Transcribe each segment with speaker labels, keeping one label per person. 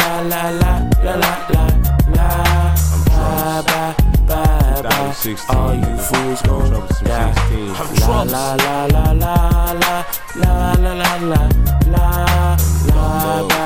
Speaker 1: la la la la la la la. Bye bye bye bye.
Speaker 2: 2016,
Speaker 1: All you fools gon' die.
Speaker 2: 16.
Speaker 1: La la la la la la la la la la la la.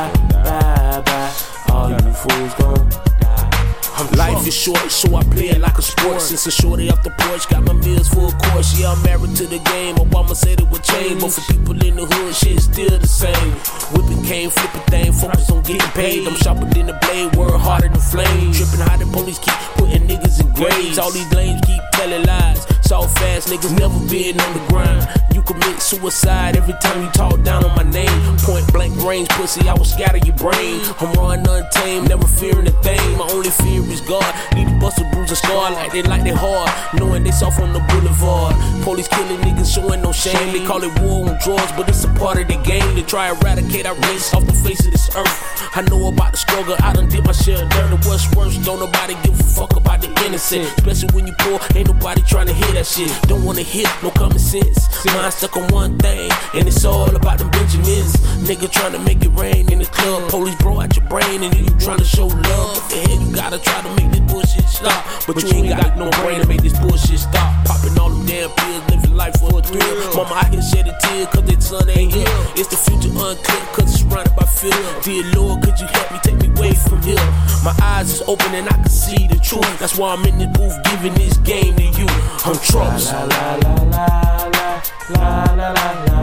Speaker 3: Short, so I play it like a sport. Since a shorty off the porch, got my meals full of course. Yeah, I'm married to the game. Obama said it would change, but for people in the hood, shit still the same. Whipping cane, flipping thing, focus on getting paid. I'm sharper than the blade, word harder than flame. Tripping how the police keep putting niggas in graves. All these lames keep telling lies. So fast niggas never been on the grind. You commit suicide every time you talk down on my name. Range, pussy, I will scatter your brain. I'm running untamed, never fearing a thing. My only fear is God. Need to bust a bruise and scar like they like they hard. Knowing they soft on the boulevard. Police killing niggas showing no shame. They call it war on drugs, but it's a part of the game. They try to eradicate our race off the face of this earth. I know about the struggle, I done did my share of dirt. And what's worse, don't nobody give a fuck about the innocent. Especially when you poor, ain't nobody trying to hear that shit. Don't wanna hear no common sense. Mine stuck on one thing, and it's all about them Benjamins. Nigga trying to make it rain in the club. Police bro out your brain, and then you trying to show love. What the hell you gotta try to make this bullshit stop? But, you ain't got no brain to make this bullshit stop. Popping all them damn pills, living life for a thrill. Mama out here shedding tears, cause their son ain't here. It's the future unclear, cause it's surrounded by fear. Dear Lord, could you help me take me away from here? My eyes is open and I can see the truth. That's why I'm in the booth giving this game to you. I'm.
Speaker 1: La la la la la la la la la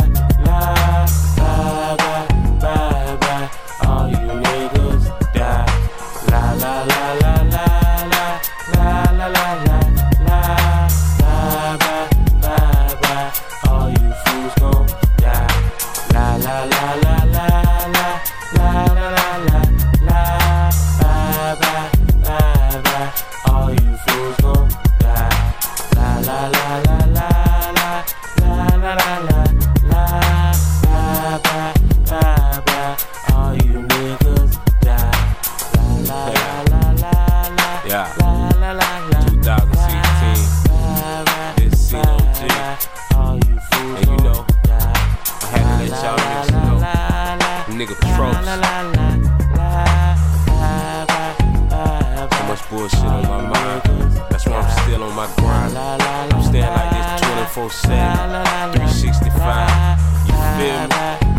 Speaker 1: fools gon' die. La la la la la la la la la la la. Bye bye bye bye. All you fools gon' die. La la la la la la la la la la la. Bye bye bye bye. All you niggas die. La la la la la la la la la la.
Speaker 2: 2016. Nigga Trumps. Too much bullshit on my mind. That's why I'm still on my grind. I'm staying like this 24 7, 365.